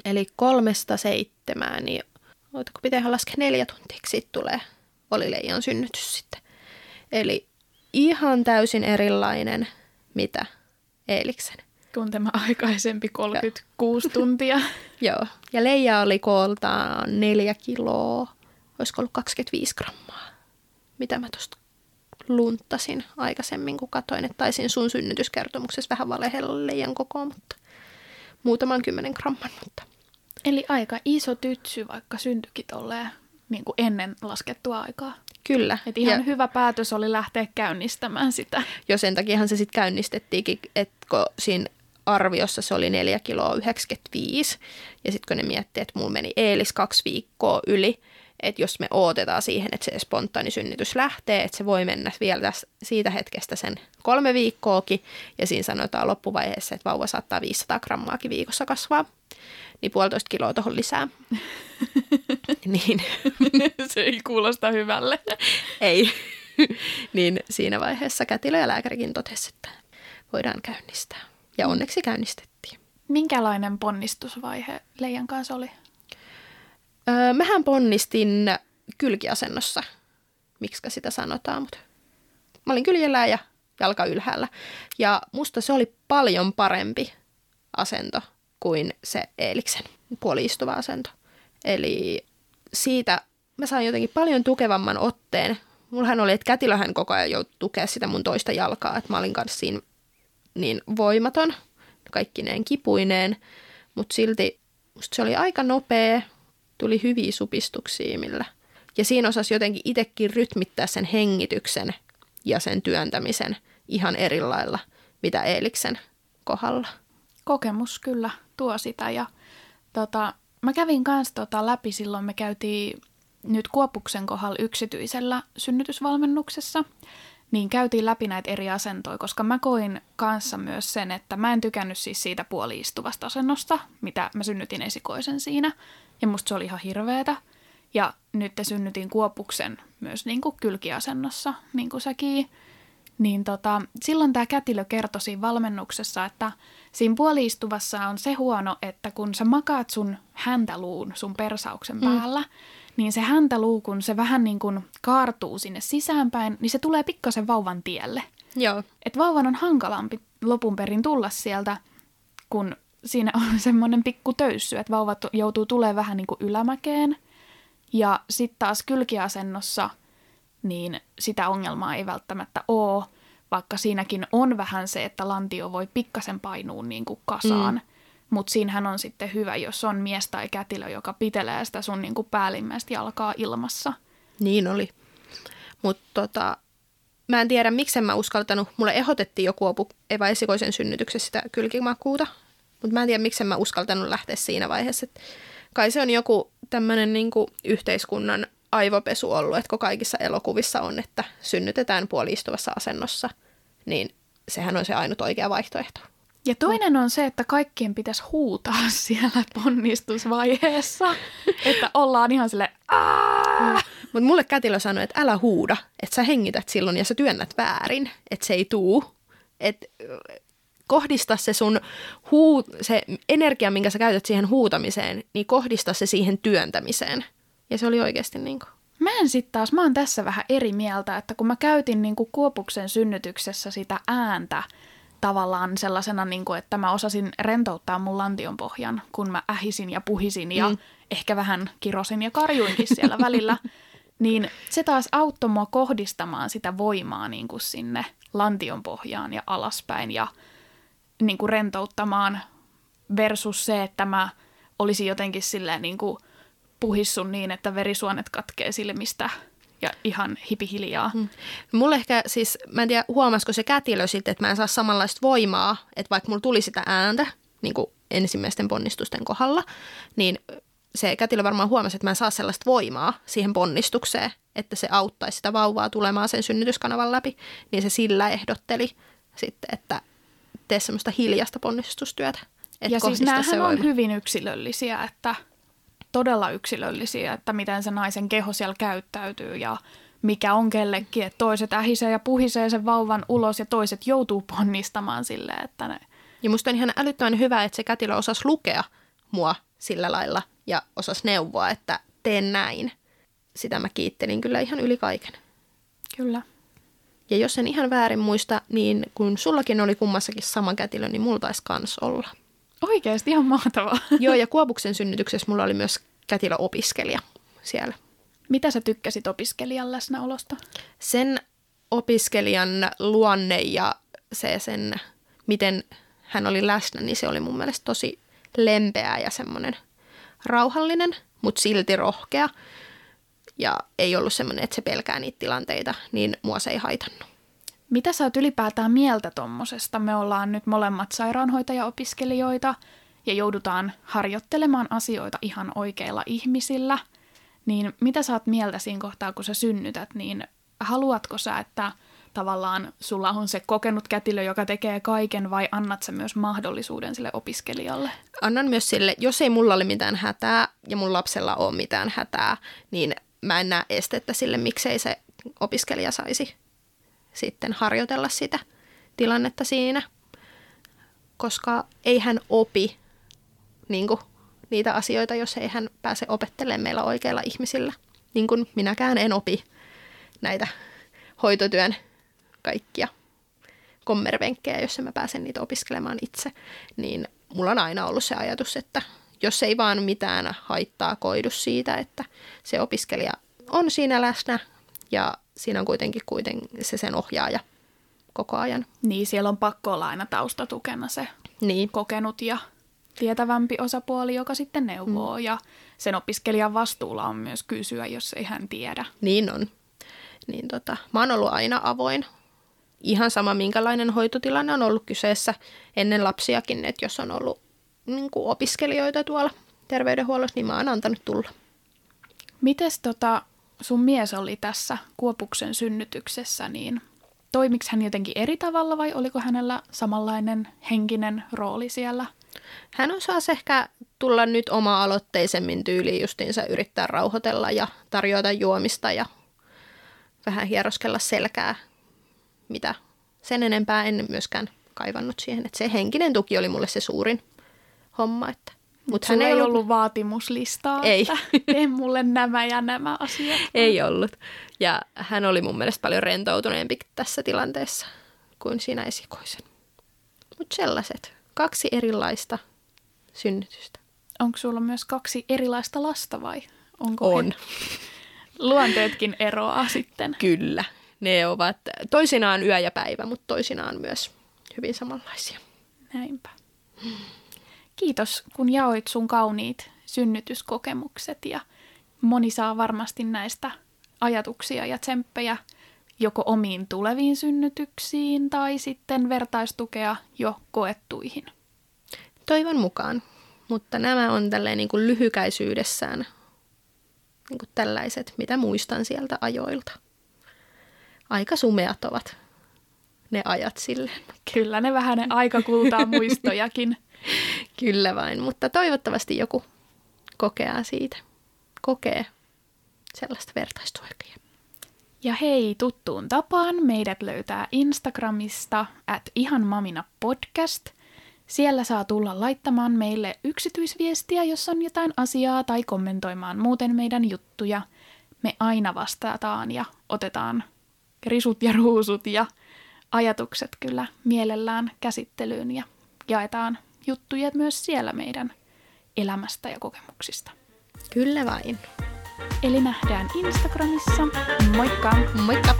Eli kolmesta seitsemään, niin ootako pitää laskea neljä tuntia, sitten tulee, oli leijan synnytys sitten. Eli ihan täysin erilainen, mitä Eeliksen. Kun tämä aikaisempi 36 tuntia. Joo. Ja Leija oli kooltaan neljä kiloa, olisiko ollut 25 grammaa, mitä mä tuosta lunttasin aikaisemmin, kun katsoin, että taisin sun synnytyskertomuksessa vähän valehella Leijan kokoa, mutta muutaman kymmenen gramman, mutta Eli aika iso tytsy, vaikka syntyikin tolleen niin kuin ennen laskettua aikaa. Kyllä. Et ihan ja, hyvä päätös oli lähteä käynnistämään sitä. jo sen takiahan se sitten käynnistettiinkin, että kun siinä arviossa se oli 4 kiloa 95, ja sitten kun ne miettii, että mulla meni Eelis kaksi viikkoa yli, että jos me odotetaan siihen, että se spontaani synnytys lähtee, että se voi mennä vielä tästä, siitä hetkestä sen kolme viikkoakin, ja siinä sanotaan loppuvaiheessa, että vauva saattaa 500 grammaakin viikossa kasvaa, niin puolitoista kiloa tuohon lisää. niin se ei kuulosta hyvälle. ei. niin siinä vaiheessa kätilö ja lääkärikin totesi, että voidaan käynnistää. Ja onneksi käynnistettiin. Minkälainen ponnistusvaihe Leijan kanssa oli? Öö, mähän ponnistin kylkiasennossa, miksi sitä sanotaan, mutta mä olin kyljellään ja jalka ylhäällä. Ja musta se oli paljon parempi asento kuin se Eeliksen puoliistuva asento. Eli siitä mä sain jotenkin paljon tukevamman otteen. Mullahan oli, että kätilöhän koko ajan joutui tukea sitä mun toista jalkaa, että mä olin kanssa siinä niin voimaton, kaikkineen kipuineen, mutta silti musta se oli aika nopea, tuli hyviä supistuksia millä. Ja siinä osasi jotenkin itsekin rytmittää sen hengityksen ja sen työntämisen ihan eri lailla, mitä Eeliksen kohdalla. Kokemus kyllä tuo sitä ja tota, mä kävin kanssa tota läpi silloin, me käytiin nyt Kuopuksen kohdalla yksityisellä synnytysvalmennuksessa, niin käytiin läpi näitä eri asentoja, koska mä koin kanssa myös sen, että mä en tykännyt siis siitä puoliistuvasta asennosta, mitä mä synnytin esikoisen siinä, ja musta se oli ihan hirveetä. Ja nyt te synnytin Kuopuksen myös niin kuin kylkiasennossa, niin kuin säkin. Niin tota, silloin tämä kätilö kertoi siinä valmennuksessa, että siinä puoliistuvassa on se huono, että kun sä makaat sun häntäluun sun persauksen päällä, mm. niin se häntäluu, kun se vähän niin kuin kaartuu sinne sisäänpäin, niin se tulee pikkasen vauvan tielle. Joo. Et vauvan on hankalampi lopun perin tulla sieltä, kun siinä on semmoinen pikku töyssy, että vauva tu- joutuu tulee vähän niin kuin ylämäkeen. Ja sitten taas kylkiasennossa, niin sitä ongelmaa ei välttämättä ole, vaikka siinäkin on vähän se, että lantio voi pikkasen painua niin kuin kasaan. Mm. Mutta siinähän on sitten hyvä, jos on mies tai kätilö, joka pitelee sitä sun niin kuin päällimmäistä jalkaa ilmassa. Niin oli. Mutta tota, mä en tiedä, miksi mä uskaltanut. Mulle ehdotettiin joku apu Eva esikoisen synnytyksessä sitä kylkimakuuta. Mutta mä en tiedä, miksi en mä uskaltanut lähteä siinä vaiheessa. Et kai se on joku tämmöinen niinku yhteiskunnan aivopesu ollut, että kun kaikissa elokuvissa on, että synnytetään puoliistuvassa asennossa, niin sehän on se ainut oikea vaihtoehto. Ja toinen on se, että kaikkien pitäisi huutaa siellä ponnistusvaiheessa, että ollaan ihan sille Mutta mulle kätilö sanoi, että älä huuda, että sä hengität silloin ja sä työnnät väärin, että se ei tuu. Että kohdista se sun huu, se energia, minkä sä käytät siihen huutamiseen, niin kohdista se siihen työntämiseen. Ja se oli oikeasti niin kuin. Mä en sitten taas, mä oon tässä vähän eri mieltä, että kun mä käytin niin kuin Kuopuksen synnytyksessä sitä ääntä tavallaan sellaisena, niin kuin, että mä osasin rentouttaa mun lantion pohjan, kun mä ähisin ja puhisin ja mm. ehkä vähän kirosin ja karjuinkin siellä välillä, niin se taas auttoi mua kohdistamaan sitä voimaa niin kuin sinne lantion pohjaan ja alaspäin ja niin kuin rentouttamaan versus se, että mä olisin jotenkin silleen niin kuin puhissun niin, että verisuonet katkee silmistä ja ihan hipihiljaa. Hmm. Mulle ehkä siis, mä en tiedä huomasiko se kätilö sitten, että mä en saa samanlaista voimaa, että vaikka mulla tuli sitä ääntä niin kuin ensimmäisten ponnistusten kohdalla, niin se kätilö varmaan huomasi, että mä en saa sellaista voimaa siihen ponnistukseen, että se auttaisi sitä vauvaa tulemaan sen synnytyskanavan läpi, niin se sillä ehdotteli sitten, että tee semmoista hiljasta ponnistustyötä. Ja siis näähän on hyvin yksilöllisiä, että todella yksilöllisiä, että miten se naisen keho siellä käyttäytyy ja mikä on kellekin, että toiset ähisee ja puhisee sen vauvan ulos ja toiset joutuu ponnistamaan silleen, että ne... Ja musta on ihan älyttömän hyvä, että se kätilö osasi lukea mua sillä lailla ja osasi neuvoa, että teen näin. Sitä mä kiittelin kyllä ihan yli kaiken. Kyllä. Ja jos en ihan väärin muista, niin kun sullakin oli kummassakin sama kätilö, niin mulla taisi kans olla. Oikeasti ihan mahtavaa. Joo, ja Kuopuksen synnytyksessä mulla oli myös kätilö-opiskelija siellä. Mitä sä tykkäsit opiskelijan läsnäolosta? Sen opiskelijan luonne ja se sen, miten hän oli läsnä, niin se oli mun mielestä tosi lempeä ja semmoinen rauhallinen, mutta silti rohkea. Ja ei ollut semmoinen, että se pelkää niitä tilanteita, niin mua se ei haitannut. Mitä sä oot ylipäätään mieltä tommosesta? Me ollaan nyt molemmat sairaanhoitaja-opiskelijoita ja joudutaan harjoittelemaan asioita ihan oikeilla ihmisillä. Niin mitä sä oot mieltä siinä kohtaa, kun sä synnytät, niin haluatko sä, että tavallaan sulla on se kokenut kätilö, joka tekee kaiken, vai annat sä myös mahdollisuuden sille opiskelijalle? Annan myös sille, jos ei mulla ole mitään hätää ja mun lapsella ole mitään hätää, niin mä en näe estettä sille, miksei se opiskelija saisi sitten harjoitella sitä tilannetta siinä, koska ei hän opi niin kuin, niitä asioita, jos ei hän pääse opettelemaan meillä oikeilla ihmisillä. Niin kuin minäkään en opi näitä hoitotyön kaikkia kommervenkkejä, jos mä pääsen niitä opiskelemaan itse, niin mulla on aina ollut se ajatus, että jos ei vaan mitään haittaa koidu siitä, että se opiskelija on siinä läsnä ja siinä on kuitenkin, kuitenkin se sen ohjaaja koko ajan. Niin, siellä on pakko olla aina taustatukena se niin. kokenut ja tietävämpi osapuoli, joka sitten neuvoo. Mm. Ja sen opiskelijan vastuulla on myös kysyä, jos ei hän tiedä. Niin on. Niin tota, mä oon ollut aina avoin. Ihan sama, minkälainen hoitotilanne on ollut kyseessä ennen lapsiakin, että jos on ollut niin kuin opiskelijoita tuolla terveydenhuollossa, niin mä oon antanut tulla. Mites tota, sun mies oli tässä Kuopuksen synnytyksessä, niin toimiks hän jotenkin eri tavalla vai oliko hänellä samanlainen henkinen rooli siellä? Hän osasi ehkä tulla nyt oma-aloitteisemmin tyyliin justiinsa yrittää rauhoitella ja tarjota juomista ja vähän hieroskella selkää, mitä sen enempää en myöskään kaivannut siihen. Että se henkinen tuki oli mulle se suurin homma, että mutta hän ei ollut, ollut vaatimuslistaa, ei. että tee mulle nämä ja nämä asiat. ei ollut. Ja hän oli mun mielestä paljon rentoutuneempi tässä tilanteessa kuin siinä esikoisen. Mutta sellaiset. Kaksi erilaista synnytystä. Onko sulla myös kaksi erilaista lasta vai? Onko On. He... Luonteetkin eroaa sitten. Kyllä. Ne ovat toisinaan yö ja päivä, mutta toisinaan myös hyvin samanlaisia. Näinpä. Kiitos, kun jaoit sun kauniit synnytyskokemukset ja moni saa varmasti näistä ajatuksia ja tsemppejä joko omiin tuleviin synnytyksiin tai sitten vertaistukea jo koettuihin. Toivon mukaan. Mutta nämä on tälleen niin kuin lyhykäisyydessään niin kuin tällaiset, mitä muistan sieltä ajoilta. Aika sumeat ovat ne ajat silleen. Kyllä ne vähän ne aikakultaa muistojakin. Kyllä vain, mutta toivottavasti joku kokee siitä. Kokee sellaista vertaistuokea. Ja hei, tuttuun tapaan meidät löytää Instagramista at ihanmamina podcast. Siellä saa tulla laittamaan meille yksityisviestiä, jos on jotain asiaa tai kommentoimaan muuten meidän juttuja. Me aina vastataan ja otetaan risut ja ruusut ja ajatukset kyllä mielellään käsittelyyn ja jaetaan juttuja myös siellä meidän elämästä ja kokemuksista. Kyllä vain. Eli nähdään Instagramissa. Moikka! Moikka!